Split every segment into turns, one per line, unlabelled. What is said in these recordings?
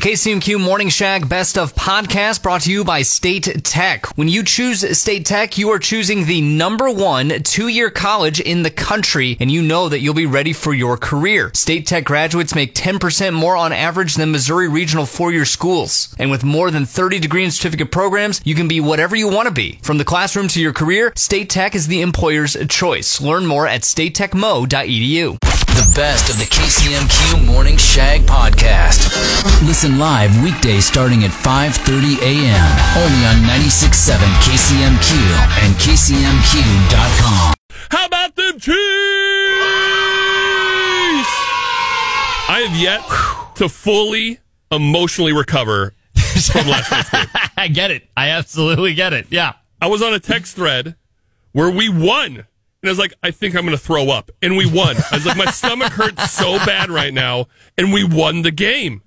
KCMQ Morning Shag Best of Podcast brought to you by State Tech. When you choose State Tech, you are choosing the number one two-year college in the country, and you know that you'll be ready for your career. State Tech graduates make 10% more on average than Missouri regional four-year schools. And with more than 30 degree and certificate programs, you can be whatever you want to be. From the classroom to your career, State Tech is the employer's choice. Learn more at statetechmo.edu.
The best of the KCMQ Morning Shag podcast. Listen live weekdays starting at 5:30 a.m. only on 96.7 KCMQ and KCMQ.com.
How about them Chiefs? I have yet to fully emotionally recover from last night's game.
I get it. I absolutely get it. Yeah.
I was on a text thread where we won. And I was like, I think I'm going to throw up. And we won. I was like, my stomach hurts so bad right now. And we won the game.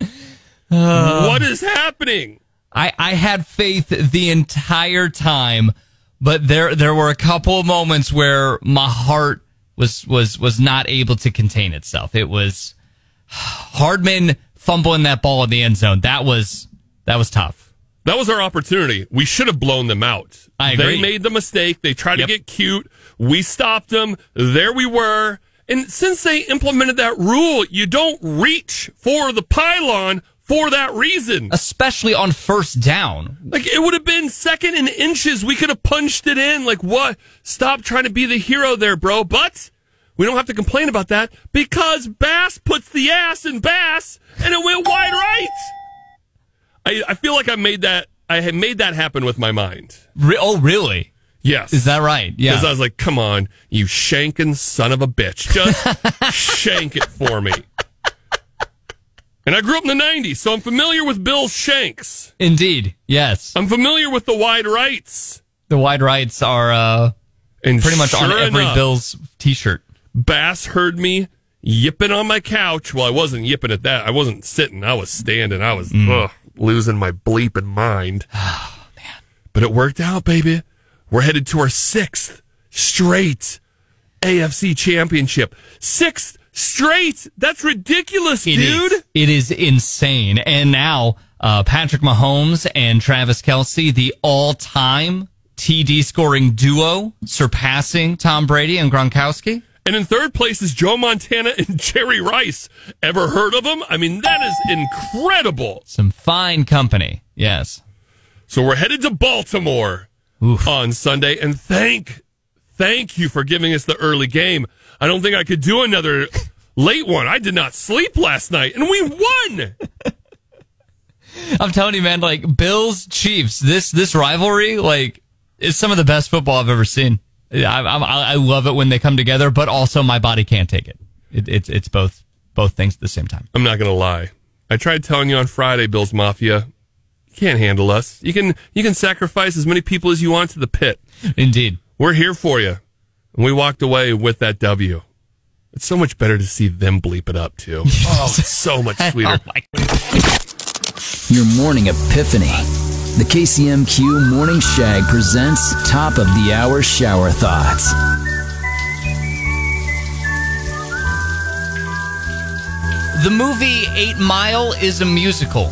Uh. what is happening?
I, I had faith the entire time, but there there were a couple of moments where my heart was was was not able to contain itself. It was Hardman fumbling that ball in the end zone. That was that was tough.
That was our opportunity. We should have blown them out.
I agree.
They made the mistake. They tried
Yep.
to get cute. We stopped them. There we were. And since they implemented that rule, you don't reach for the pylon for that reason.
Especially on first down.
Like it would have been second in inches. We could have punched it in. Like what? Stop trying to be the hero there, bro. But we don't have to complain about that because Bass puts the ass in Bass and it went wide right. I, I feel like I made that. I had made that happen with my mind.
Re- oh, really?
Yes.
Is that right? Yeah.
Because I was like, come on, you shanking son of a bitch. Just shank it for me. And I grew up in the 90s, so I'm familiar with Bill shanks.
Indeed. Yes.
I'm familiar with the wide rights.
The wide rights are uh,
And
pretty much on every
enough,
Bills t-shirt.
Bass heard me yipping on my couch. Well, I wasn't yipping at that. I wasn't sitting. I was standing. I was ugh, losing my bleeping mind. Oh, man. But it worked out, baby. We're headed to our sixth straight AFC championship. Sixth straight. That's ridiculous,
It is.
dude.
It is insane. And now, uh, Patrick Mahomes and Travis Kelce, the all-time TD scoring duo, surpassing Tom Brady and Gronkowski.
And in third place is Joe Montana and Jerry Rice. Ever heard of them? I mean, that is incredible.
Some fine company. Yes.
So we're headed to Baltimore
Oof.
on Sunday, and thank, thank you for giving us the early game. I don't think I could do another late one. I did not sleep last night, and we won.
I'm telling you, man, like Bills Chiefs, this this rivalry, like, is some of the best football I've ever seen. I, I, I love it when they come together, but also my body can't take it. it it's it's both both things at the same time.
I'm not gonna lie. I tried telling you on Friday, Bills Mafia, you can't handle us. You can you can sacrifice as many people as you want to the pit.
Indeed.
We're here for you. And we walked away with that W. It's so much better to see them bleep it up too. Oh, it's so much sweeter.
Oh my
Your morning epiphany. The KCMQ Morning Shag presents Top of the Hour Shower Thoughts.
The movie Eight Mile is a musical.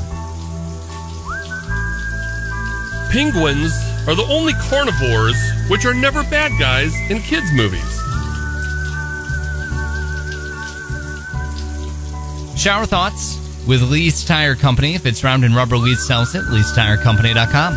Penguins are the only carnivores which are never bad guys in kids' movies.
Shower thoughts with Lee's Tire Company. If it's round and rubber, Lee sells it. Lee'sTireCompany.com.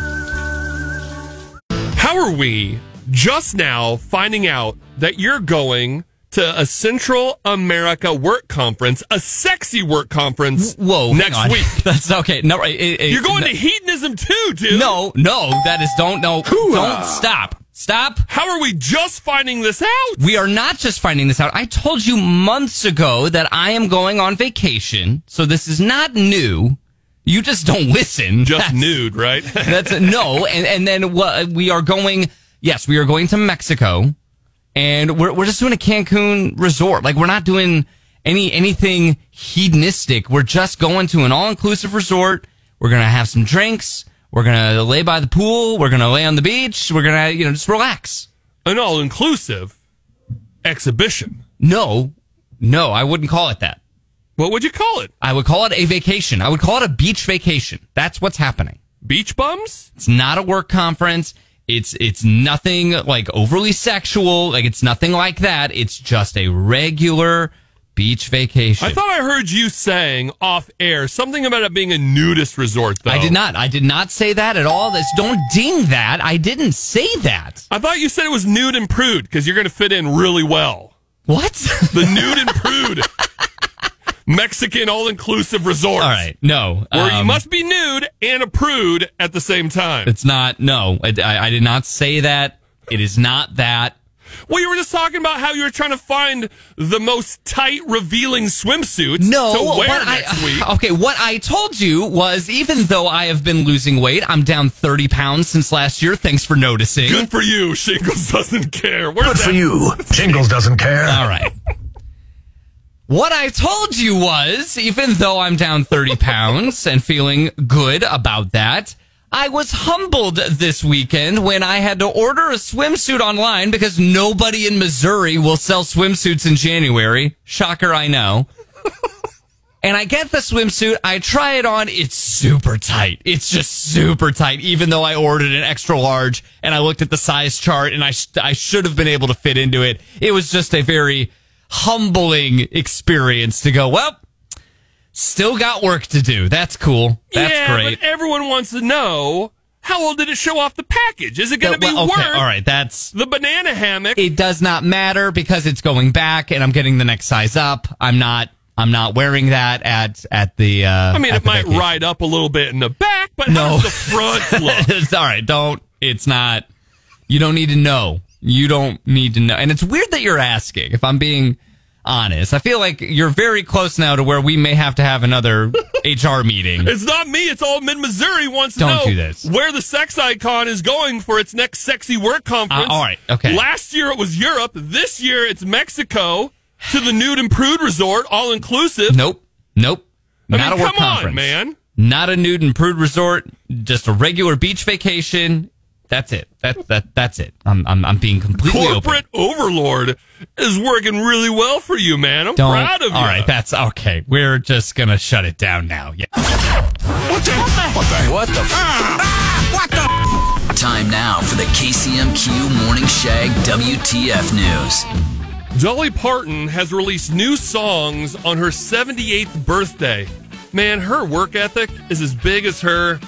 How are we just now finding out that you're going to a Central America work conference, a sexy work conference
Whoa,
next week?
That's okay. No, it- it-
You're going
no,
to hedonism too, dude.
No, no, that is don't no. Don't stop. Stop.
How are we just finding this out?
We are not just finding this out. I told you months ago that I am going on vacation, so this is not new. You just don't listen.
Just
That's-
nude, right?
That's no, and and then what we are going. Yes, we are going to Mexico, and we're we're just doing a Cancun resort. Like we're not doing any anything hedonistic. We're just going to an all inclusive resort. We're gonna have some drinks. We're gonna lay by the pool. We're gonna lay on the beach. We're gonna you know just relax.
An all inclusive exhibition.
No, no, I wouldn't call it that.
What would you call it?
I would call it a vacation. I would call it a beach vacation. That's what's happening.
Beach bums?
It's not a work conference. It's it's nothing like overly sexual. Like it's nothing like that. It's just a regular beach vacation.
I thought I heard you saying off air something about it being a nudist resort, though.
I did not. I did not say that at all. This don't ding that. I didn't say that.
I thought you said it was nude and prude because you're going to fit in really well.
What?
The nude and prude Mexican all inclusive resort.
all right. No.
Where you
um,
must be nude and a prude at the same time.
It's not. No. I, I, I did not say that. It is not that.
Well, you were just talking about how you were trying to find the most tight, revealing swimsuits
No,
to wear next
I,
week.
Okay, what I told you was even though I have been losing weight, I'm down 30 pounds since last year. Thanks for noticing.
Good for you. Shingles doesn't care. Where's
Good
that?
for you. Jingles doesn't care.
All right. What I told you was, even though I'm down 30 pounds and feeling good about that, I was humbled this weekend when I had to order a swimsuit online because nobody in Missouri will sell swimsuits in January. Shocker, I know. And I get the swimsuit, I try it on, it's super tight. It's just super tight, even though I ordered an extra large and I looked at the size chart and I, sh- I should have been able to fit into it. It was just a very humbling experience to go, well, still got work to do. That's cool. That's
yeah,
great.
but everyone wants to know how well did it show off the package? Is it going to be
Well, okay,
worth
all right, that's
the banana hammock?
it does not matter because it's going back and I'm getting the next size up. I'm not I'm not wearing that at at the uh
I mean, it might
vacation.
ride up a little bit in the back, but
No.
the front look?
it's all right. Don't. It's not. You don't need to know. You don't need to know. And it's weird that you're asking. If I'm being honest, I feel like you're very close now to where we may have to have another HR meeting.
It's not me. It's all Mid Missouri wants to
Don't
know
do this.
where the sex icon is going for its next sexy work conference.
Uh, all right, okay.
Last year it was Europe. This year it's Mexico to the nude and prude resort, all inclusive.
Nope. Nope.
I
Not
mean,
a work
come on,
conference,
man.
Not a nude and prude resort. Just a regular beach vacation. That's it. That that that's it. I'm I'm, I'm being completely open.
Corporate overlord is working really well for you, man. I'm
Don't.
proud of you.
All right, that's okay. We're just gonna shut it down now. Yeah.
What the? What the? What the? Ah, what the?
Time now for the KCMQ Morning Shag WTF News.
Dolly Parton has released new songs on her 78th birthday. Man, her work ethic is as big as her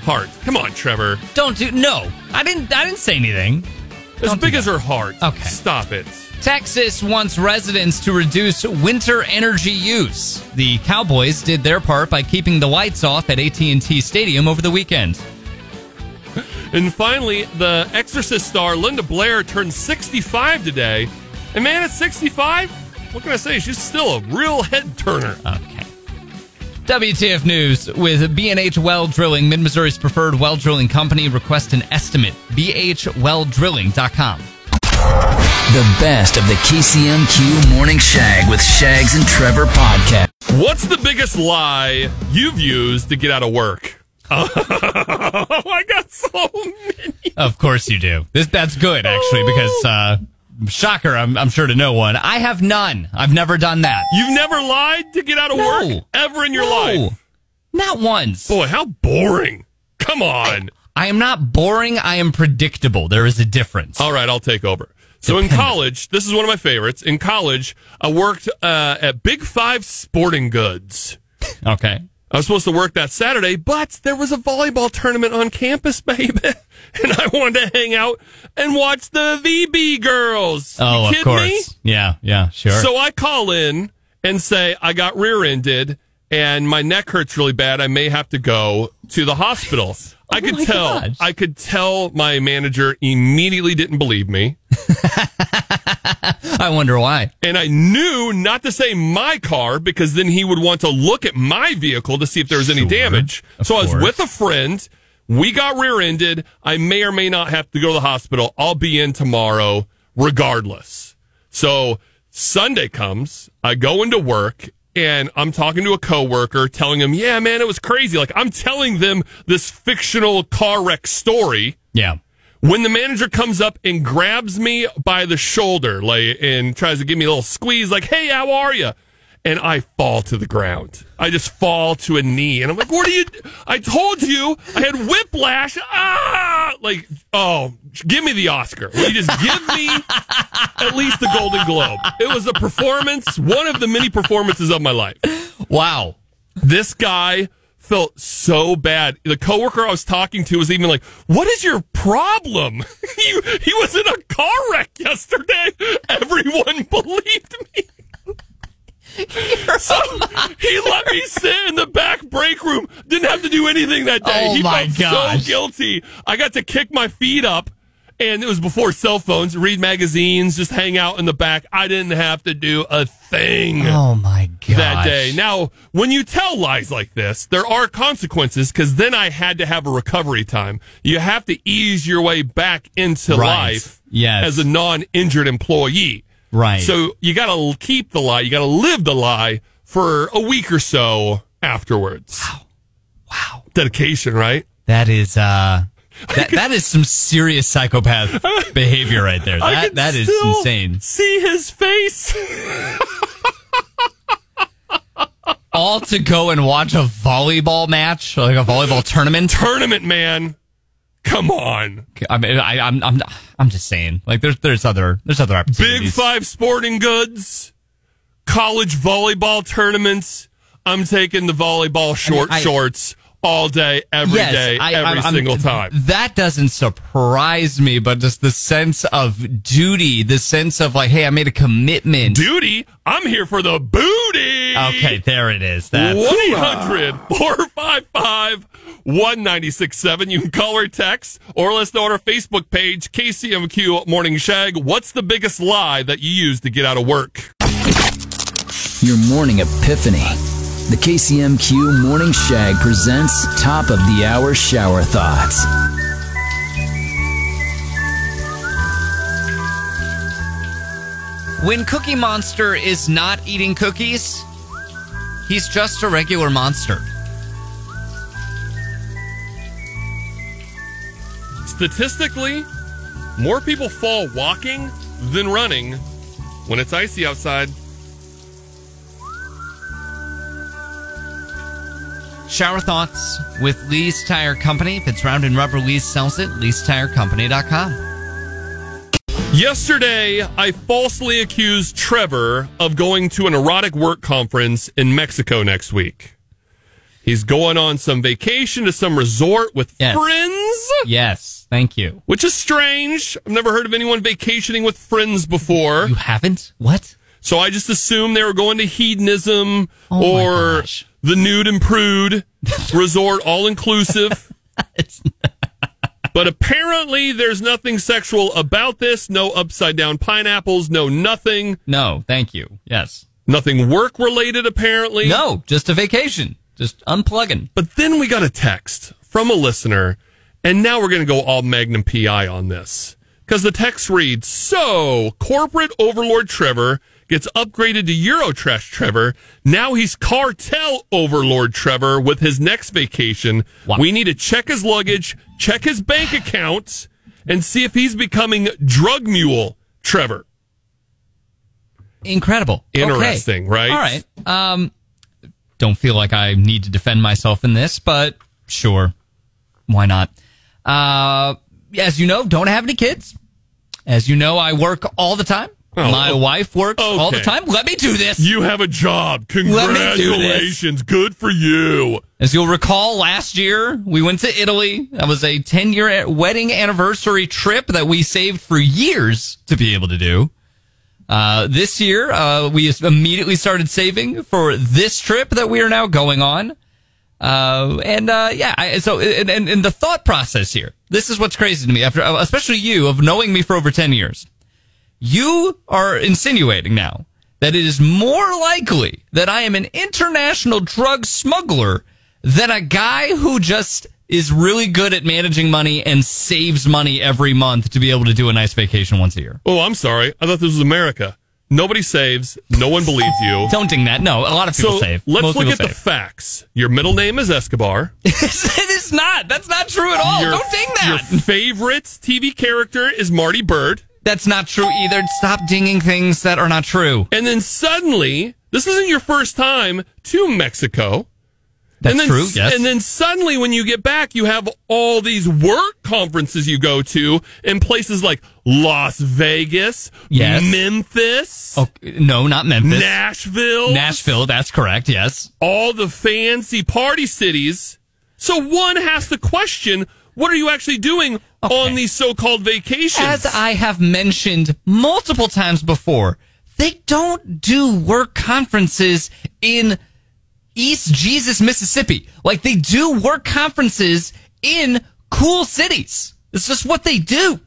heart. Come on, Trevor.
Don't do no. I didn't. I didn't say anything.
As
Don't
big as her heart.
Okay.
Stop it.
Texas wants residents to reduce winter energy use. The Cowboys did their part by keeping the lights off at AT&T Stadium over the weekend.
And finally, the Exorcist star Linda Blair turned 65 today. And man, at 65, what can I say? She's still a real head turner.
WTF News with B&H Well Drilling, Mid-Missouri's preferred well drilling company. Request an estimate. bhwelldrilling.com.
The best of the KCMQ Morning Shag with Shags and Trevor podcast.
What's the biggest lie you've used to get out of work? Oh, I got so many.
Of course you do. This that's good actually because uh shocker, I'm I'm sure to no one. I have none. I've never done that.
You've never lied to get out of
No.
work ever in your
No.
life.
Not once.
Boy, how boring. Come on.
I am not boring. I am predictable. There is a difference.
All right, I'll take over. So in college, this is one of my favorites. In college, I worked uh, at Big Five Sporting Goods.
Okay.
I was supposed to work that Saturday, but there was a volleyball tournament on campus, baby. And I wanted to hang out and watch the VB girls.
Oh, of course.
me?
Yeah, yeah, sure.
So I call in and say, I got rear ended and my neck hurts really bad. I may have to go to the hospital. Oh I could
Oh
tell.
gosh.
I could tell my manager immediately didn't believe me.
I wonder why.
And I knew not to say my car because then he would want to look at my vehicle to see if there was any
Sure.
damage. So I was with a friend. We got rear ended. I may or may not have to go to the hospital. I'll be in tomorrow regardless. So Sunday comes. I go into work and I'm talking to a coworker telling him, yeah, man, it was crazy. Like I'm telling them this fictional car wreck story
Yeah.
When the manager comes up and grabs me by the shoulder like and tries to give me a little squeeze like hey how are you and I fall to the ground. I just fall to a knee, and I'm like, "What are you?" I told you I had whiplash. Ah, like, oh, give me the Oscar. Will you just give me at least the Golden Globe? It was a performance, one of the many performances of my life.
Wow.
This guy felt so bad. The coworker I was talking to was even like, "What is your problem?" he, he was in a car wreck yesterday. Everyone believed me. so he let me sit in the back break room. Didn't have to do anything that day.
Oh
he
my
felt so guilty. I got to kick my feet up. And it was before cell phones, read magazines, just hang out in the back. I didn't have to do a thing
Oh my god.
that day. Now, when you tell lies like this, there are consequences because then I had to have a recovery time. You have to ease your way back into
Right.
life
Yes.
as a non injured employee.
Right.
So you got to keep the lie. You got to live the lie for a week or so afterwards. Wow.
Wow.
Dedication, right?
That is uh that, that is some serious psychopath behavior right there.
I
That that is insane.
See his face.
All to go and watch a volleyball match, like a volleyball tournament.
Tournament man. Come on.
I mean, I, I'm I'm I'm just saying, like there's there's other there's other opportunities. Big.
Five Sporting Goods, college volleyball tournaments. I'm taking the volleyball short
I-
shorts all day, every day,
I-
every
I'm- I'm-
single time.
That doesn't surprise me, but just the sense of duty, the sense of like, hey, I made a commitment.
Duty, I'm here for the booty.
Okay, there it is. That's
1 800 455 1967. You can call or text or let's on our Facebook page, KCMQ Morning Shag. What's the biggest lie that you use to get out of work?
Your morning epiphany. The KCMQ Morning Shag presents Top of the Hour Shower Thoughts.
When Cookie Monster is not eating cookies, he's just a regular monster.
Statistically, more people fall walking than running when it's icy outside.
Shower thoughts with Lee's Tire Company. If it's round and rubber, Lee's sells it. Lee'sTireCompany.com.
Yesterday, I falsely accused Trevor of going to an erotic work conference in Mexico next week. He's going on some vacation to some resort with
Yes.
friends,
yes. Thank you.
which is strange. I've never heard of anyone vacationing with friends before.
You haven't? What?
So I just assumed they were going to hedonism
Oh
or. The nude and prude resort, all inclusive. but apparently, there's nothing sexual about this. No upside down pineapples. No nothing.
No, thank you. Yes.
Nothing work related, apparently.
No, just a vacation. Just unplugging.
But then we got a text from a listener, and now we're going to go all Magnum PI on this. Because the text reads So, corporate overlord Trevor gets upgraded to Eurotrash Trevor. Now he's cartel overlord Trevor with his next vacation.
Wow.
We need to check his luggage, check his bank accounts, and see if he's becoming drug mule Trevor.
Incredible. Okay.
Interesting, right?
All right. Um, don't feel like I need to defend myself in this, but sure. Why not? Uh, as you know, don't have any kids. As you know, I work all the time.
Oh,
My
oh,
wife works all the time. Let me do this.
You have a job.
Let me do this.
Congratulations. Good for you.
As you'll recall, last year we went to Italy. That was a 10 year wedding anniversary trip that we saved for years to be able to do. Uh, this year, uh, we immediately started saving for this trip that we are now going on. Uh, and, uh, yeah, I, so, and, and, and the thought process here, this is what's crazy to me after, especially you of knowing me for over 10 years. You are insinuating now that it is more likely that I am an international drug smuggler than a guy who just is really good at managing money and saves money every month to be able to do a nice vacation once a year.
Oh, I'm sorry. I thought this was America. Nobody saves. No one believes you.
Don't ding that. No, a lot of people
So
save.
let's
Most
look at the facts. Your middle name is Escobar.
it is not. That's not true at all.
your,
Don't ding that.
Your favorite TV character is Marty Byrde.
That's not true either. Stop dinging things that are not true.
And then suddenly, this isn't your first time to Mexico.
That's
and then,
true. Yes.
And then suddenly, when you get back, you have all these work conferences you go to in places like Las Vegas,
Yes.
Memphis,
oh, no, not Memphis.
Nashville,
Nashville. That's correct. Yes.
all the fancy party cities. So one has to question what are you actually doing
Okay.
on these so-called vacations?
As I have mentioned multiple times before, they don't do work conferences in East Jesus, Mississippi. Like they do work conferences in cool cities. It's just what they do.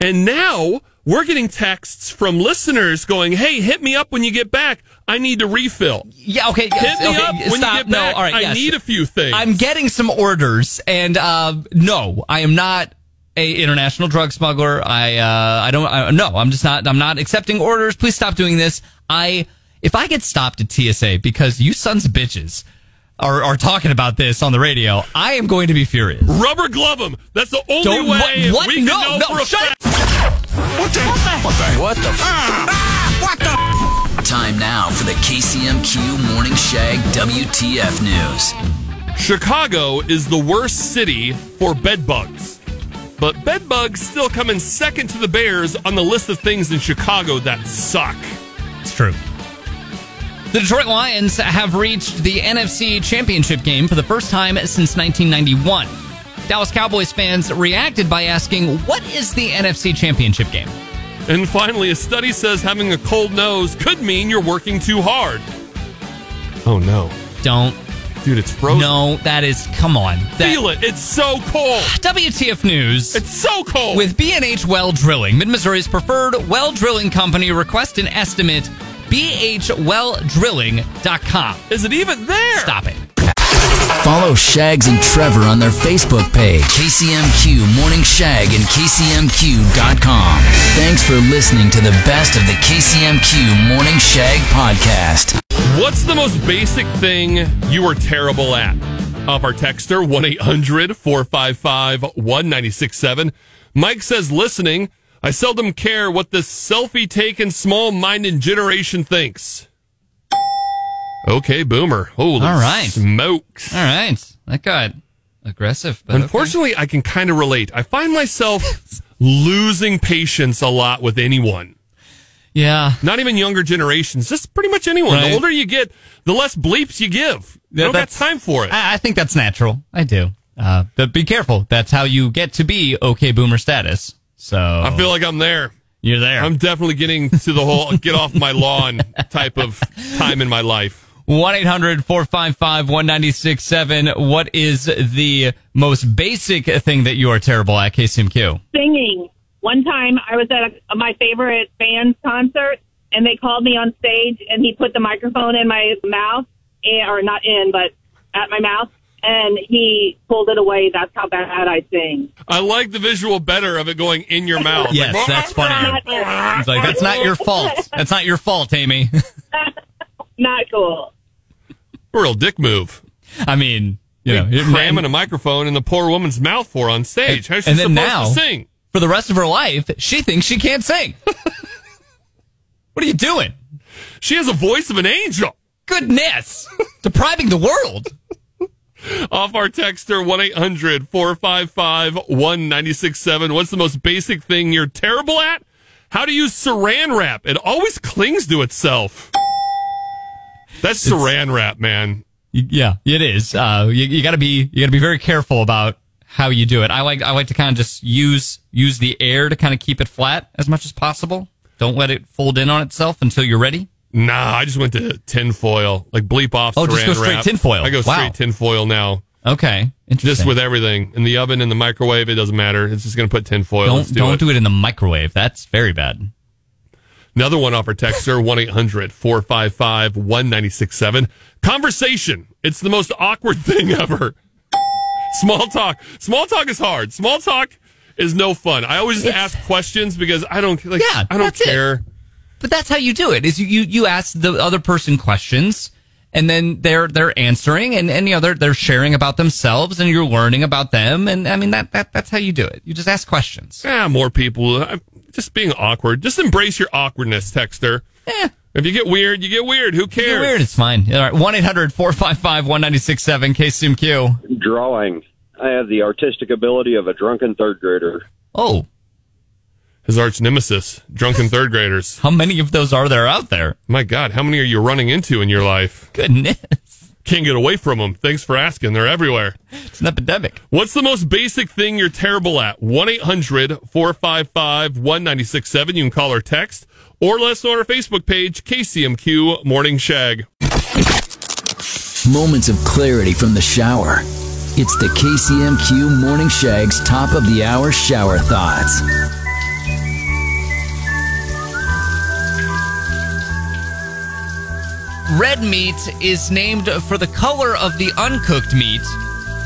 And now we're getting texts from listeners going, "Hey, hit me up when you get back. I need to refill.
Yeah, okay.
Hit me
okay,
up when
stop.
you get
no,
back.
all right,
I
yes.
need a few things."
I'm getting some orders, and uh, no, I am not a international drug smuggler. I uh, I don't. I, no, I'm just not. I'm not accepting orders. Please stop doing this. I if I get stopped at TSA because you sons of bitches are are talking about this on the radio, I am going to be furious.
Rubber glove them. That's the only
Don't-
way
what- what?
we can
No,
know
no,
for a
shut
fact.
What the? What the? What the? Ah, what the?
Time now for the KCMQ Morning Shag WTF News.
Chicago is the worst city for bed bugs. But bed bugs still come in second to the Bears on the list of things in Chicago that suck.
It's true. The Detroit Lions have reached the NFC Championship game for the first time since 1991. Dallas Cowboys fans reacted by asking, What is the NFC Championship game?
And finally, a study says having a cold nose could mean you're working too hard. Oh no.
Don't.
Dude, it's frozen.
No, that is, come on. That,
Feel it. It's so cold.
WTF News.
It's so cold.
With B&H Well Drilling, Mid-Missouri's preferred well drilling company, request an estimate, bhwelldrilling.com.
is it even there?
Stop it.
Follow Shags and Trevor on their Facebook page, KCMQ Morning Shag and KCMQ.com. Thanks for listening to the best of the KCMQ Morning Shag podcast.
What's the most basic thing you are terrible at? Off our texter, 1 800 455 1967. Mike says, listening, I seldom care what this selfie taken, small minded generation thinks. Okay, boomer. Holy
All right.
smokes.
All right. That got aggressive. But okay.
Unfortunately, I can kind of relate. I find myself losing patience a lot with anyone.
Yeah.
Not even younger generations, just pretty much anyone.
Right.
The older you get, the less bleeps you give.
Yeah,
I don't got
that's-
time for it.
I, I think that's natural. I do. Uh, but be careful. That's how you get to be okay boomer status. So
I feel like I'm there.
you're there.
I'm definitely getting to the whole get off my lawn type of time in my life.
1 800 455 1967. What is the most basic thing that you are terrible at, KCMQ?
singing. One time I was at a, my favorite band's concert and they called me on stage and he put the microphone in my mouth, eh, or not in, but at my mouth, and he pulled it away. That's how bad I sing.
I like the visual better of it going in your mouth.
Yes,
Like,
that's funnier. It's like, that's not your fault. That's not your fault, Amy.
Not cool.
Real dick move.
I mean, you know, it-
cramming a microphone in the poor woman's mouth for on stage. How's she
and then
supposed
now-
to sing?
for the rest of her life, she thinks she can't sing. what are you doing?
She has a voice of an angel.
Goodness. Depriving the world.
Off our texter, 1 800 455 1967. What's the most basic thing you're terrible at? How to use saran wrap. It always clings to itself. That's saran wrap, man.
Yeah, it is. Uh, you, you gotta be, you gotta be very careful about how you do it. I like, I like to kind of just use, use the air to kind of keep it flat as much as possible. Don't let it fold in on itself until you're ready.
Nah, I just went to tinfoil. Like bleep off
Oh,
saran
just go straight
wrap.
tinfoil.
I go
Wow.
straight tinfoil now.
Okay. Interesting.
Just with everything. In the oven, in the microwave, it doesn't matter. It's just going to put tinfoil.
don't,
do
don't
it.
do it in the microwave. That's very bad.
Another one off our texter, 1 800 455 1967. Conversation. It's the most awkward thing ever. Small talk. Small talk is hard. Small talk is no fun. I always just ask questions because I don't like.
Yeah,
I don't
that's it.
care.
But that's how you do it. Is you, you, you ask the other person questions and then they're, they're answering and, and, you know, they're, they're sharing about themselves and you're learning about them. And I mean, that, that, that's how you do it. You just ask questions.
Yeah, more people. I, just being awkward. Just embrace your awkwardness, texter. If you get weird, you get weird. Who cares?
You're weird. It's fine. All right. 1 800 455 1967 KCMQ.
Drawing. I have the artistic ability of a drunken third grader.
Oh,
His arch nemesis, drunken third graders.
how many of those are there out there?
My God, how many are you running into in your life?
Goodness.
Can't get away from them. Thanks for asking. They're everywhere.
It's an epidemic.
What's the most basic thing you're terrible at? 1 800 455 1967. You can call or text, or let us know on our Facebook page, KCMQ Morning Shag.
Moments of clarity from the shower. It's the KCMQ Morning Shag's top of the hour shower thoughts.
Red meat is named for the color of the uncooked meat,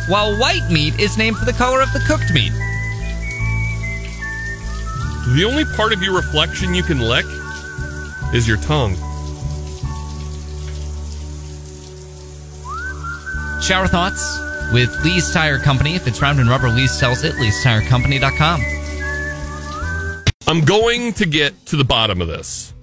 while white meat is named for the color of the cooked meat.
The only part of your reflection you can lick is your tongue.
Shower thoughts with Lee's Tire Company. If it's round and rubber, Lee's sells it. Lee'sTireCompany.com.
I'm going to get to the bottom of this.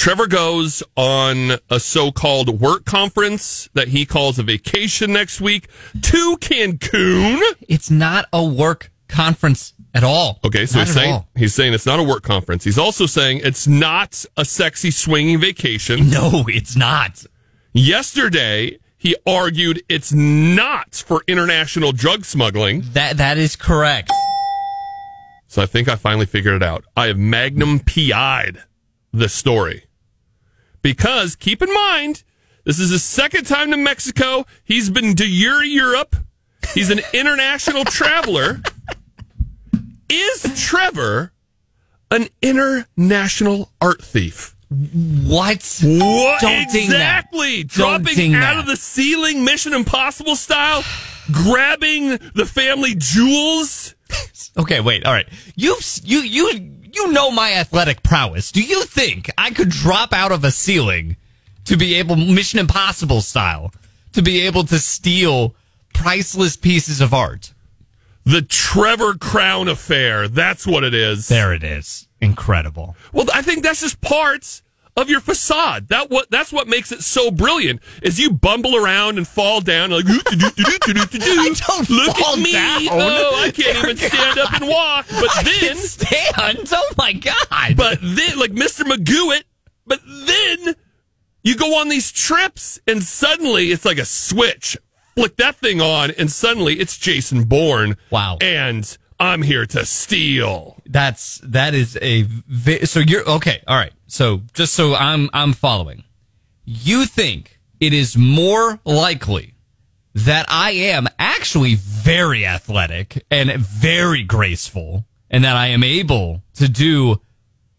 Trevor goes on a so called work conference that he calls a vacation next week to Cancun.
It's not a work conference at all.
Okay, so
Not
he's saying
all.
he's saying it's not a work conference. He's also saying it's not a sexy swinging vacation.
No, it's not.
Yesterday, he argued it's not for international drug smuggling.
That that is correct.
So I think I finally figured it out. I have Magnum PI'd the story. Because keep in mind, this is his second time to Mexico. He's been to Europe. He's an international traveler. Is Trevor an international art thief?
What?
What
Don't
exactly? Dropping out
that.
of the ceiling, Mission Impossible style, grabbing the family jewels.
Okay, wait. All right. You you you you know my athletic prowess. Do you think I could drop out of a ceiling to be able Mission Impossible style to be able to steal priceless pieces of art?
The Trevor Crown affair. That's what it is.
There it is. Incredible.
Well, I think that's just parts of your facade. That what that's what makes it so brilliant. Is you bumble around and fall down like "Ooh, do, do, do, do, do, do, do."
I don't
look
fall
at me.
down.
Oh, I can't even stand up and walk. But
I
then,
stand. Oh my god.
but then, like Mr. Magooit. But then you go on these trips, and suddenly it's like a switch. Flick that thing on, and suddenly it's Jason Bourne.
Wow.
And I'm here to steal.
That's that is a vi- so you're okay. All right. So just so I'm I'm following. You think it is more likely that I am actually very athletic and very graceful and that I am able to do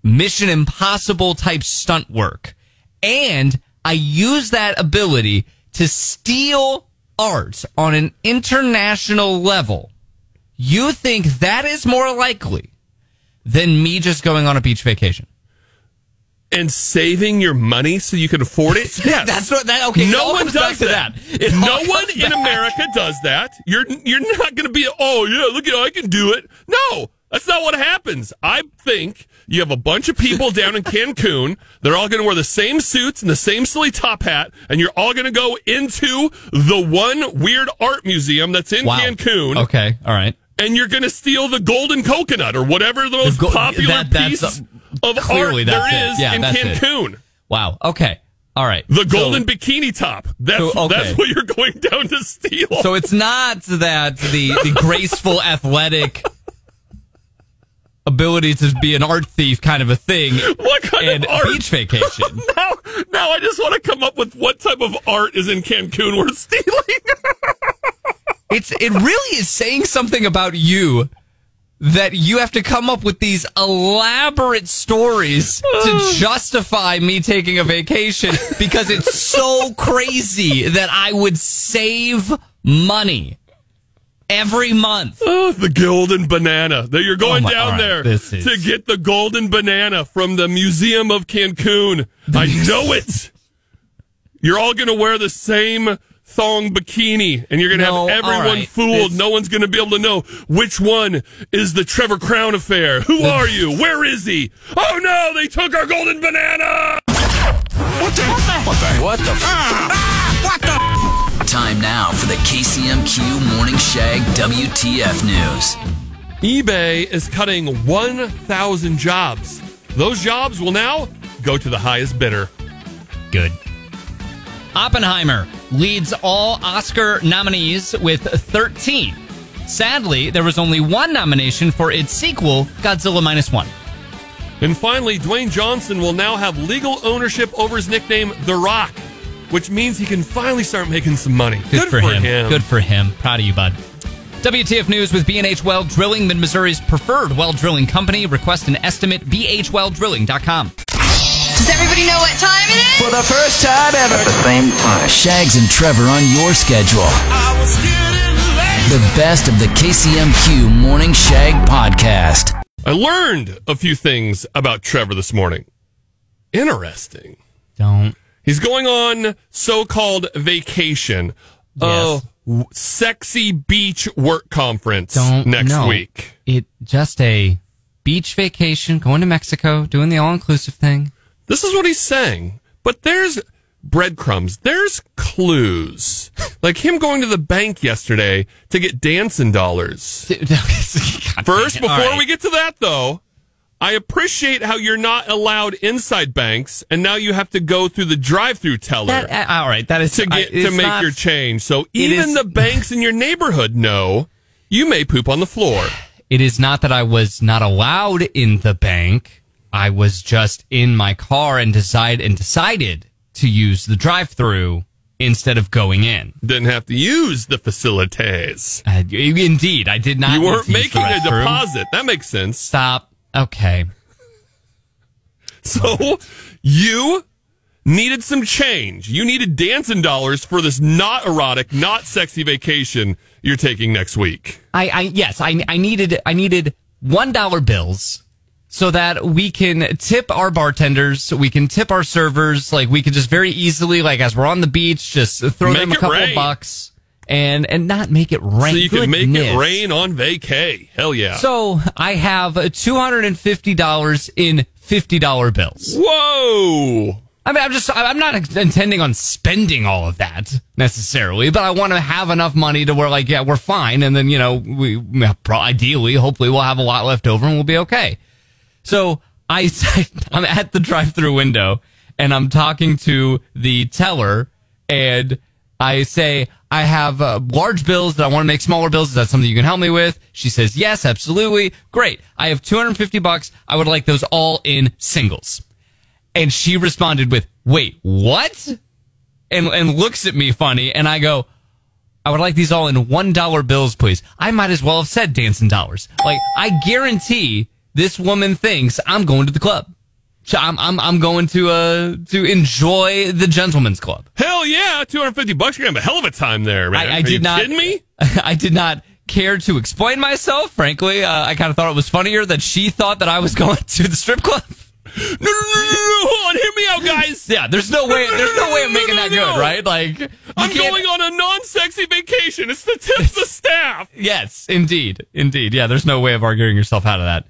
Mission Impossible type stunt work and I use that ability to steal art on an international level. You think that is more likely than me just going on a beach vacation?
And saving your money so you can afford it. Yes.
That's what that okay.
no one does that.
It
No one in
back.
America does that. You're you're not going to be oh yeah look at I can do it. No, that's not what happens. I think you have a bunch of people down in Cancun. They're all going to wear the same suits and the same silly top hat, and you're all going to go into the one weird art museum that's in
Wow.
Cancun,
Okay, all right.
and you're going to steal the golden coconut or whatever the most
go-
popular
that-
piece
uh,
of
clearly
art there
that's it.
is
Yeah,
in
that's it.
Cancun.
Wow. Okay. All right.
The
So-
golden bikini top. That's
So, okay.
that's what you're going down to steal.
So it's not that the the graceful, athletic ability to be an art thief kind of a thing
what kind
and
of art?
beach vacation.
Now, now I just want to come up with what type of art is in Cancun worth stealing.
It's it really is saying something about you that you have to come up with these elaborate stories to justify me taking a vacation because it's so crazy that I would save money every month.
oh, the golden banana. That you're going
Oh my-
down
right,
there to get the golden banana from the Museum of Cancun. I know it. You're all going to wear the same thong bikini, and you're going to
No,
have everyone
all right.
fooled.
This-
No one's going to be able to know which one is the Trevor Crown affair. Who are you? Where is he? Oh no, they took our golden banana!
What the? What the? What the? Ah, what the?
Time now for the KCMQ Morning Shag WTF News.
eBay is cutting 1,000 jobs. Those jobs will now go to the highest bidder.
Good. Oppenheimer leads all Oscar nominees with 13. Sadly, there was only one nomination for its sequel, Godzilla Minus One.
And finally, Dwayne Johnson will now have legal ownership over his nickname, The Rock, which means he can finally start making some money.
Good, for, him. Good for him. Proud of you, bud. WTF News with B&H Well Drilling, Mid-Missouri's preferred well drilling company. Request an estimate, bhwelldrilling.com.
Does everybody know what time it is?
For the first time ever. At the same time.
Shags and Trevor on your schedule.
I was getting late.
The best of the KCMQ Morning Shag podcast.
I learned a few things about Trevor this morning. Interesting.
Don't.
He's going on so-called vacation,
Yes.
a w- sexy beach work conference
Don't.
next
no.
week.
It just a beach vacation, going to Mexico, doing the all-inclusive thing.
This is what he's saying. But there's breadcrumbs. There's clues. like him going to the bank yesterday to get dancing dollars. First,
dang it. All
before
right.
we get to that though, I appreciate how you're not allowed inside banks and now you have to go through the drive-through teller.
That, uh, all right, that is
to
I-
get to make
not-
your change. So even
is-
the banks in your neighborhood know you may poop on the floor.
It is not that I was not allowed in the bank. I was just in my car and decide and decided to use the drive-through instead of going in.
Didn't have to use the facilities.
Uh, indeed, I did not.
You weren't
to use the
making a deposit. That makes sense.
Stop. Okay.
So you needed some change. You needed dancing dollars for this not erotic, not sexy vacation you're taking next week.
I, I yes, I, I needed I needed one dollar bills so that we can tip our bartenders, we can tip our servers, like we can just very easily, like as we're on the beach, just throw
Make
them a couple
rain.
bucks and and not make it rain.
So you can make it rain on vacay. Hell yeah.
So I have two hundred and fifty dollars in fifty dollar bills.
Whoa.
I mean, I'm just, I'm not intending on spending all of that necessarily, but I want to have enough money to where, like, yeah, we're fine. And then, you know, we, ideally, hopefully we'll have a lot left over and we'll be okay. So I, I'm at the drive through window and I'm talking to the teller and I say, I have uh, large bills that I want to make smaller bills. Is that something you can help me with? She says, yes, absolutely. Great. I have 250 bucks. I would like those all in singles. And she responded with, wait, what? And, and looks at me funny. And I go, I would like these all in one dollar bills, please. I might as well have said dancing dollars. Like, I guarantee this woman thinks I'm going to the club. So I'm, I'm, I'm going to, uh, to enjoy the gentleman's club.
Hell yeah. 250 bucks. You're going to have a hell of a time there, man.
I, I
Are
did
you
not.
kidding me?
I did not care to explain myself. Frankly, uh, I kind of thought it was funnier that she thought that I was going to the strip club.
No, no, no, no, no. Hold on. Hear me out, guys.
Yeah, there's no way. There's no way of making that good, right? Like,
I'm
can't-
going on a non-sexy vacation. It's the tip the staff.
Yes, indeed, indeed. Yeah, there's no way of arguing yourself out of that.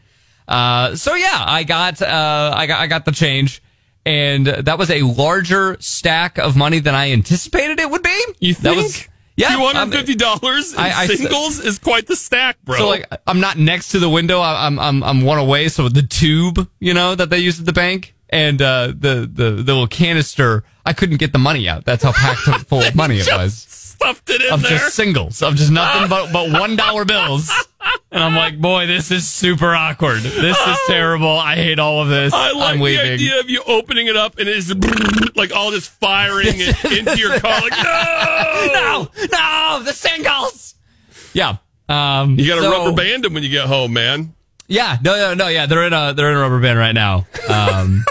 Uh, so yeah, I got, uh, I got, I got the change, and that was a larger stack of money than I anticipated it would be.
You
That
think?
was, yeah,
Two hundred fifty dollars in
I- I-
singles is quite the stack, bro.
So like, I'm not next to the window. I- I'm, I'm, I'm one away. So the tube, you know, that they use at the bank, and uh, the, the, the little canister, I couldn't get the money out. That's how packed full of money it was.
Stuffed it in
of
there.
just singles of just nothing but but one dollar bills. And I'm like, boy, this is super awkward. This is terrible. I hate all of this.
I like
I'm
the
leaving.
idea of you opening it up and it's like all just firing it into your car. Like, no,
No, no, the singles. Yeah. Um,
You got to
so-
rubber band them when you get home, man.
Yeah, no, no, no. Yeah, they're in a they're in a rubber band right now. Um,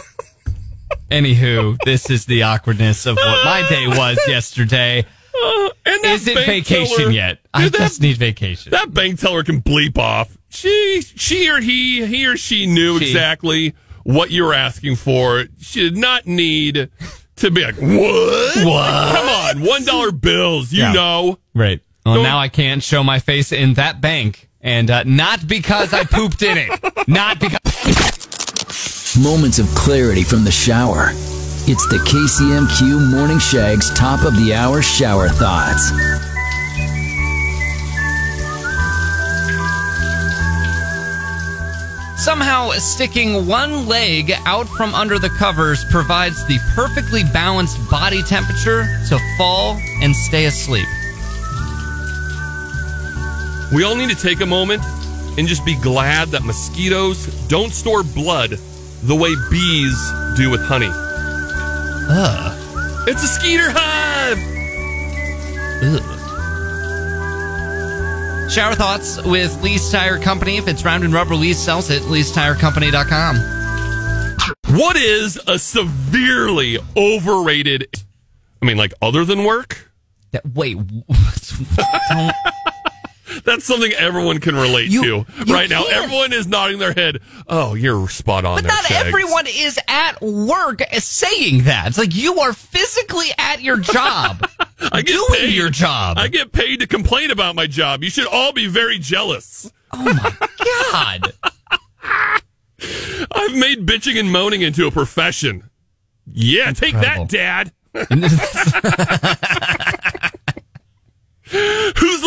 anywho, this is the awkwardness of what my day was yesterday.
And that
Is it vacation
teller-
yet? I
Dude, that-
just need vacation.
That bank teller can bleep off. She, she or he, he or she knew
She.
exactly what you were asking for. She did not need to be like, what? What? Come on, one dollar bills. You
Yeah.
know.
Right. Well,
Don't-
now I can't show my face in that bank. And uh, not because I pooped in it. Not because.
Moments of clarity from the shower. It's the KCMQ Morning Shag's top of the hour shower thoughts.
Somehow, sticking one leg out from under the covers provides the perfectly balanced body temperature to fall and stay asleep.
We all need to take a moment and just be glad that mosquitoes don't store blood the way bees do with honey.
Ugh.
It's a skeeter hive.
Ugh. Shower thoughts with Lee's Tire Company. If it's round and rubber, Lee sells it. Lee'sTireCompany.com.
What is a severely overrated? I mean, like other than work.
That, wait. Don't-
That's something everyone can relate
You-
to
you
right now.
can't.
Everyone is nodding their head. Oh, you're spot on.
But
there,
not
Shags.
everyone is at work saying that. It's like you are physically at your job,
I get
doing
paid.
your job.
I get paid to complain about my job. You should all be very jealous.
oh my god!
I've made bitching and moaning into a profession. Yeah, take that, Dad.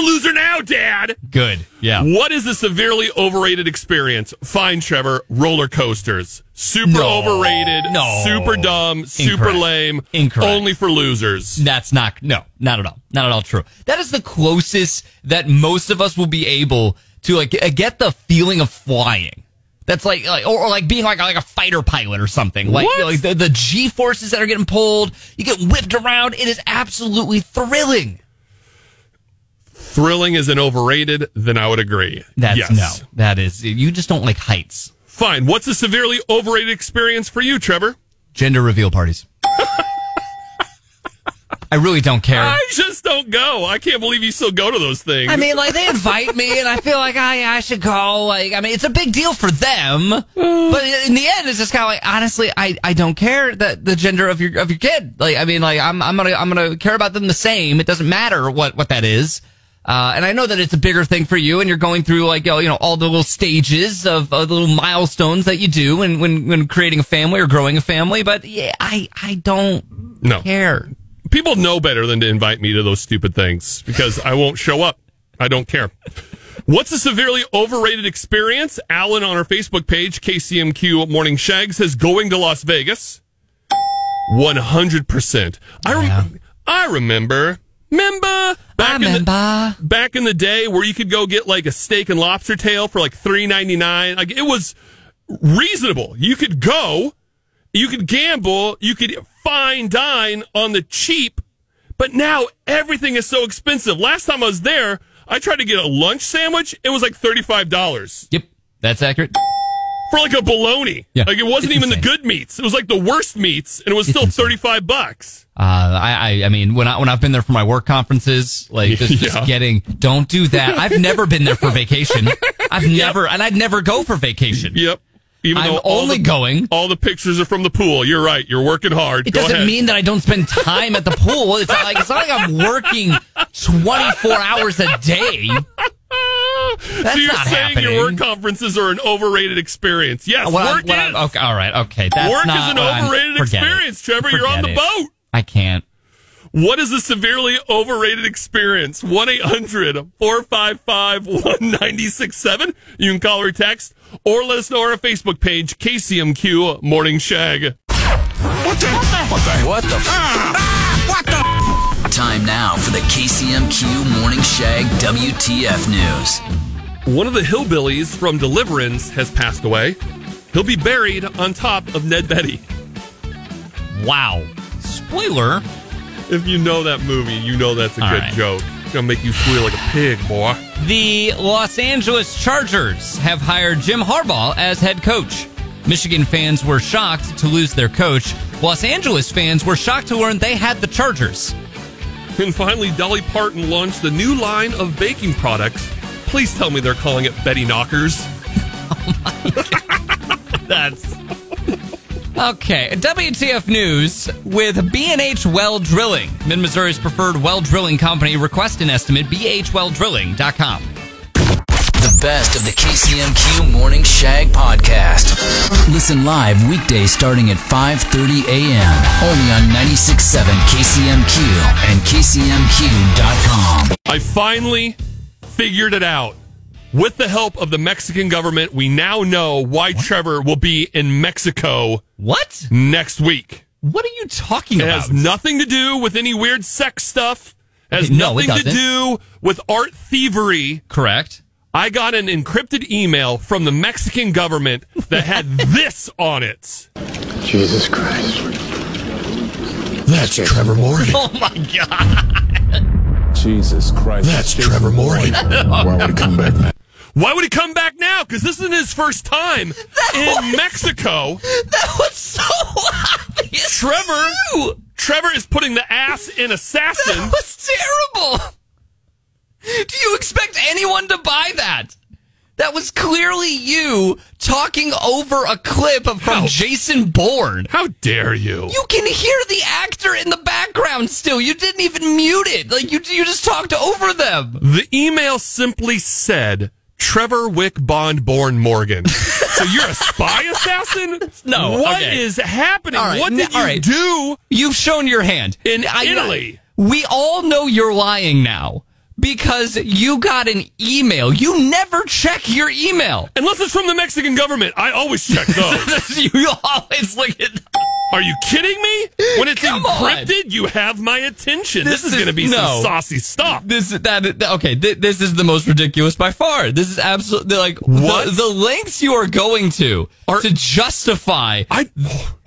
Loser now, Dad?
Good. Yeah.
What is a severely overrated experience? Fine, Trevor. Roller coasters. Super
No.
overrated.
No.
Super dumb. Super lame.
Incorrect.
Only for losers.
That's not no, not at all, not at all true. That is the closest that most of us will be able to like get the feeling of flying. That's like, like or, or like being like like a fighter pilot or something. Like
What?
like the, the G forces that are getting pulled, you get whipped around. It is absolutely thrilling.
Thrilling is an overrated, then I would agree.
That's
yes.
no, that is you just don't like heights.
Fine. What's a severely overrated experience for you, Trevor?
Gender reveal parties. I really don't care.
I just don't go. I can't believe you still go to those things.
I mean, like they invite me, and I feel like I I should go. Like, I mean, it's a big deal for them, but in the end, it's just kind of like honestly, I, I don't care that the gender of your of your kid. Like, I mean, like I'm I'm gonna I'm gonna care about them the same. It doesn't matter what what that is. Uh, and I know that it's a bigger thing for you, and you're going through like you know, all the little stages of, of the little milestones that you do when, when when creating a family or growing a family. But yeah, I I don't
no.
care.
People know better than to invite me to those stupid things because I won't show up. I don't care. What's a severely overrated experience? Alan on our Facebook page, KCMQ Morning Shag, says going to Las Vegas. 100%. I, rem-
Yeah.
I remember. Remember? Back in the- back in the day where you could go get like a steak and lobster tail for like three ninety nine. Like it was reasonable. You could go, you could gamble, you could fine dine on the cheap, but now everything is so expensive. Last time I was there, I tried to get a lunch sandwich. It was like thirty five dollars
Yep, that's accurate.
For like a bologna.
Yeah,
like it wasn't even the good meats. It was like the worst meats, and it was
It's
still
insane.
thirty five bucks.
Uh, I, I, I mean, when I when I've been there for my work conferences, like just, just getting, don't do that. I've never been there for vacation. I've never, and I'd never go for vacation.
Yep. Even
I'm only
the-
going.
All the pictures are from the pool. You're right. You're working hard.
It
Go
doesn't
ahead.
mean that I don't spend time at the pool. It's not like it's not like I'm working 24 hours a day.
That's so you're saying your work conferences are an overrated experience? Yes,
I'm-
work
what
is.
Okay, all right, okay. That's
work is an overrated
forget
experience, Trevor. You're on the
it.
boat.
I can't.
What is a severely overrated experience? 1 800 455 1967. You can call or text or let us know on our Facebook page, KCMQ Morning Shag.
What the? What the? What the? Ah, what the?
Time now for the KCMQ Morning Shag WTF News.
One of the hillbillies from Deliverance has passed away. He'll be buried on top of Ned Beatty.
Wow. Spoiler.
If you know that movie, you know that's a
All
good
right.
joke. It's gonna make you squeal like a pig, boy.
The Los Angeles Chargers have hired Jim Harbaugh as head coach. Michigan fans were shocked to lose their coach. Los Angeles fans were shocked to learn they had the Chargers.
And finally, Dolly Parton launched a new line of baking products. Please tell me they're calling it Betty Knockers.
Oh that's Okay, WTF News with B&H Well Drilling, Mid Missouri's preferred well drilling company. Request an estimate, bhwelldrilling.com.
The best of the KCMQ Morning Shag podcast. Listen live weekdays starting at 5:30 a.m. only on 96.7 KCMQ and KCMQ.com.
I finally figured it out. With the help of the Mexican government, we now know why Trevor will be in Mexico
What?
next week.
What are you talking
It
about?
has nothing to do with any weird sex stuff. It has
Okay, no, it
nothing to do with art thievery.
Correct.
I got an encrypted email from the Mexican government that had this on it.
Jesus Christ. That's Trevor Morgan.
Oh my god.
Jesus Christ. That's Trevor Morgan. Why would he come back now?
Why would he come back now? Because this isn't his first time in Mexico.
That was so obvious.
Trevor,
too.
Trevor is putting the ass in assassin.
That was terrible. Do you expect anyone to buy that? That was clearly you talking over a clip from
How?
Jason Bourne.
How dare you?
You can hear the actor in the background still. You didn't even mute it. Like you, you just talked over them.
The email simply said Trevor Wick Bond Bourne Morgan. so you're a spy assassin?
No,
What
okay.
is happening?
Right,
What did
all
you
right.
do?
You've shown your hand
In
I-
Italy.
we all know you're lying now because you got an email. You never check your email.
Unless it's from the Mexican government. I always check those.
you always look at.
Are you kidding me? When it's
Come on.
encrypted, you have my attention. This,
This
is,
is-
going to be
no.
some saucy stuff.
This that that- okay. Th- this is the most ridiculous by far. This is absolutely like
What?
The, the lengths you are going to
Are-
to justify.
I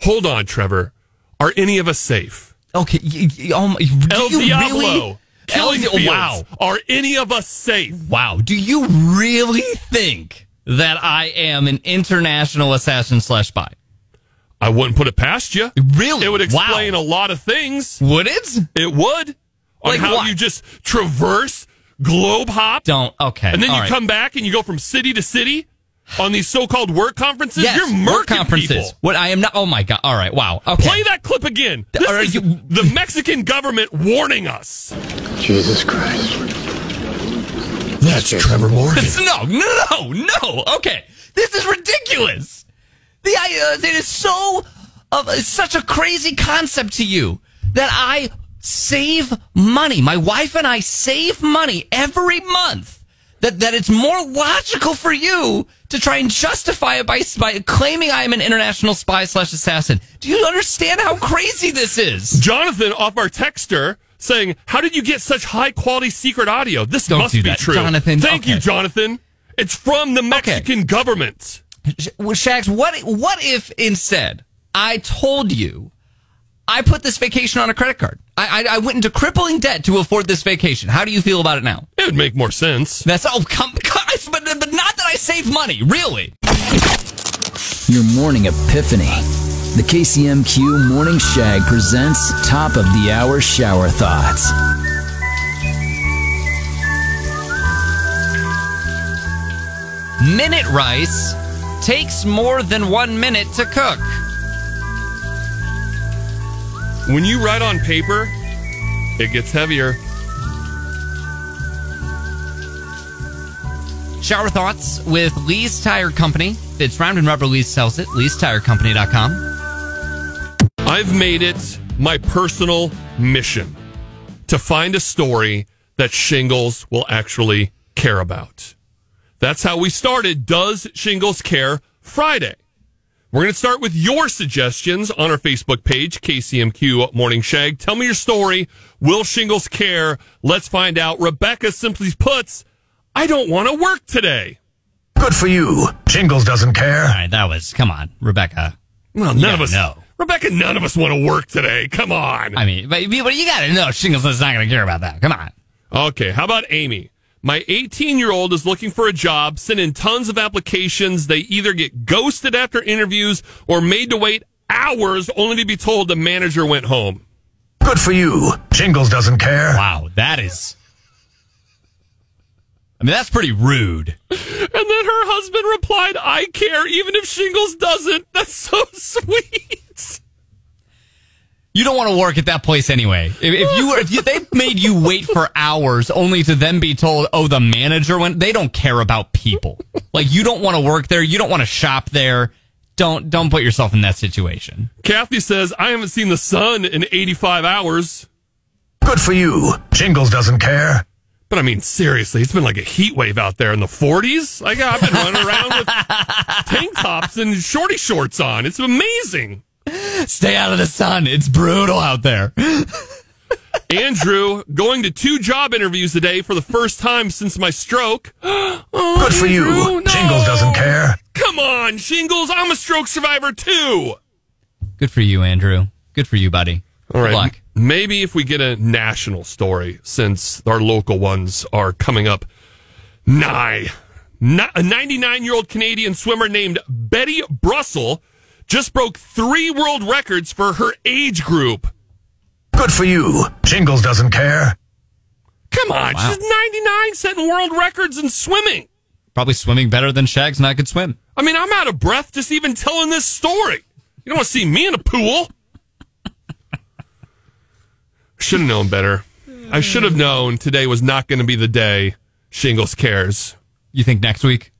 hold on, Trevor. Are any of us safe?
Okay, y- y- um, oh my, do
El Diablo,
really?
Killing
El-
Fields.
wow,
Are any of us safe?
wow. Do you really think that I am an international assassin slash spy?
I wouldn't put it past you.
Really?
It would explain
Wow.
a lot of things.
Would it?
It would. On
Like
how
what?
you just traverse, globe hop,
Don't. Okay.
and then
all
you
right.
come back and you go from city to city on these so-called work conferences.
Yes,
You're murking
work conferences.
people.
What I am not. Oh my god. All right. Wow. Okay.
Play that clip again. This
Are
is
you-
the Mexican government warning us.
Jesus Christ. That's Trevor Morgan.
No, no, no, no. Okay, this is ridiculous. The I, uh, it is so of it's such a crazy concept to you that I save money. My wife and I save money every month. That that it's more logical for you to try and justify it by by claiming I am an international spy slash assassin. Do you understand how crazy this is?
Jonathan off our texter saying, "How did you get such high quality secret audio? This
Don't
must be
that,
true."
Jonathan.
Thank
Okay.
you, Jonathan. It's from the Mexican government.
Sh- well, Shags, what what if instead I told you I put this vacation on a credit card? I, I I went into crippling debt to afford this vacation. How do you feel about it now?
It would make more sense.
That's oh come guys, but but not that I save money, really.
Your morning epiphany. The KCMQ Morning Shag presents Top of the Hour Shower Thoughts.
Minute rice takes more than one minute to cook.
When you write on paper, it gets heavier.
Shower thoughts with Lee's Tire Company. It's round and rubber. Lee's sells it. Lee'sTireCompany.com.
I've made it my personal mission to find a story that Shingles will actually care about. That's how we started Does Shingles Care Friday. We're going to start with your suggestions on our Facebook page, KCMQ Morning Shag. Tell me your story. Will Shingles care? Let's find out. Rebecca simply puts, I don't want to work today.
Good for you. Shingles doesn't care.
All right, that was come on, Rebecca.
Well, none
Yeah,
of us.
no.
Rebecca, none of us want to work today. Come on.
I mean, but, but you got to know Shingles is not going to care about that. Come on.
Okay, how about Amy? My 18 year old is looking for a job, sent in tons of applications. They either get ghosted after interviews or made to wait hours only to be told the manager went home.
Good for you. Jingles doesn't care.
Wow, that is. I mean, that's pretty rude.
And then her husband replied, I care even if Shingles doesn't. That's so sweet.
You don't want to work at that place anyway. If, if you were, if you, they made you wait for hours only to then be told, oh, the manager went, they don't care about people. Like you don't want to work there. You don't want to shop there. Don't, don't put yourself in that situation.
Kathy says, I haven't seen the sun in 85 hours.
Good for you. Jingles doesn't care.
But I mean, seriously, it's been like a heat wave out there in the 40s. Like, I've been running around with tank tops and shorty shorts on. It's amazing.
Stay out of the sun. It's brutal out there.
Andrew going to two job interviews today for the first time since my stroke. Oh,
Good for you.
No.
Jingles doesn't care.
Come on, Shingles. I'm a stroke survivor too.
Good for you, Andrew. Good for you, buddy.
All right.
Good luck.
Maybe if we get a national story, since our local ones are coming up nigh. A 99 year old Canadian swimmer named Betty Brussel just broke three world records for her age group.
Good for you. Jingles doesn't care.
Come on,
Wow.
she's 99 setting world records in swimming.
Probably swimming better than Shags and I could swim.
I mean, I'm out of breath just even telling this story. You don't want to see me in a pool. Should have known better. I should have known today was not going to be the day Shingles cares.
You think next week?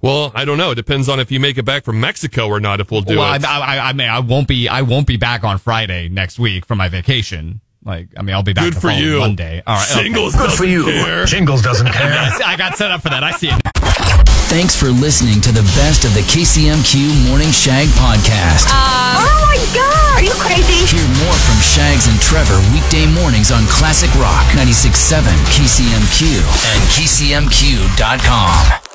Well, I don't know. It depends on if you make it back from Mexico or not. If we'll do
well,
it.
I, I, I mean, I won't be. I won't be back on Friday next week for my vacation. Like, I mean, I'll be back
Good for you.
Monday. All right, okay.
Shingles
Good for you.
care.
Jingles doesn't care.
I got set up for that. I see it.
Thanks for listening to the best of the KCMQ Morning Shag podcast.
Uh, oh my god! Are you crazy?
Hear more from Shags and Trevor weekday mornings on Classic Rock 96.7 KCMQ and KCMQ.com.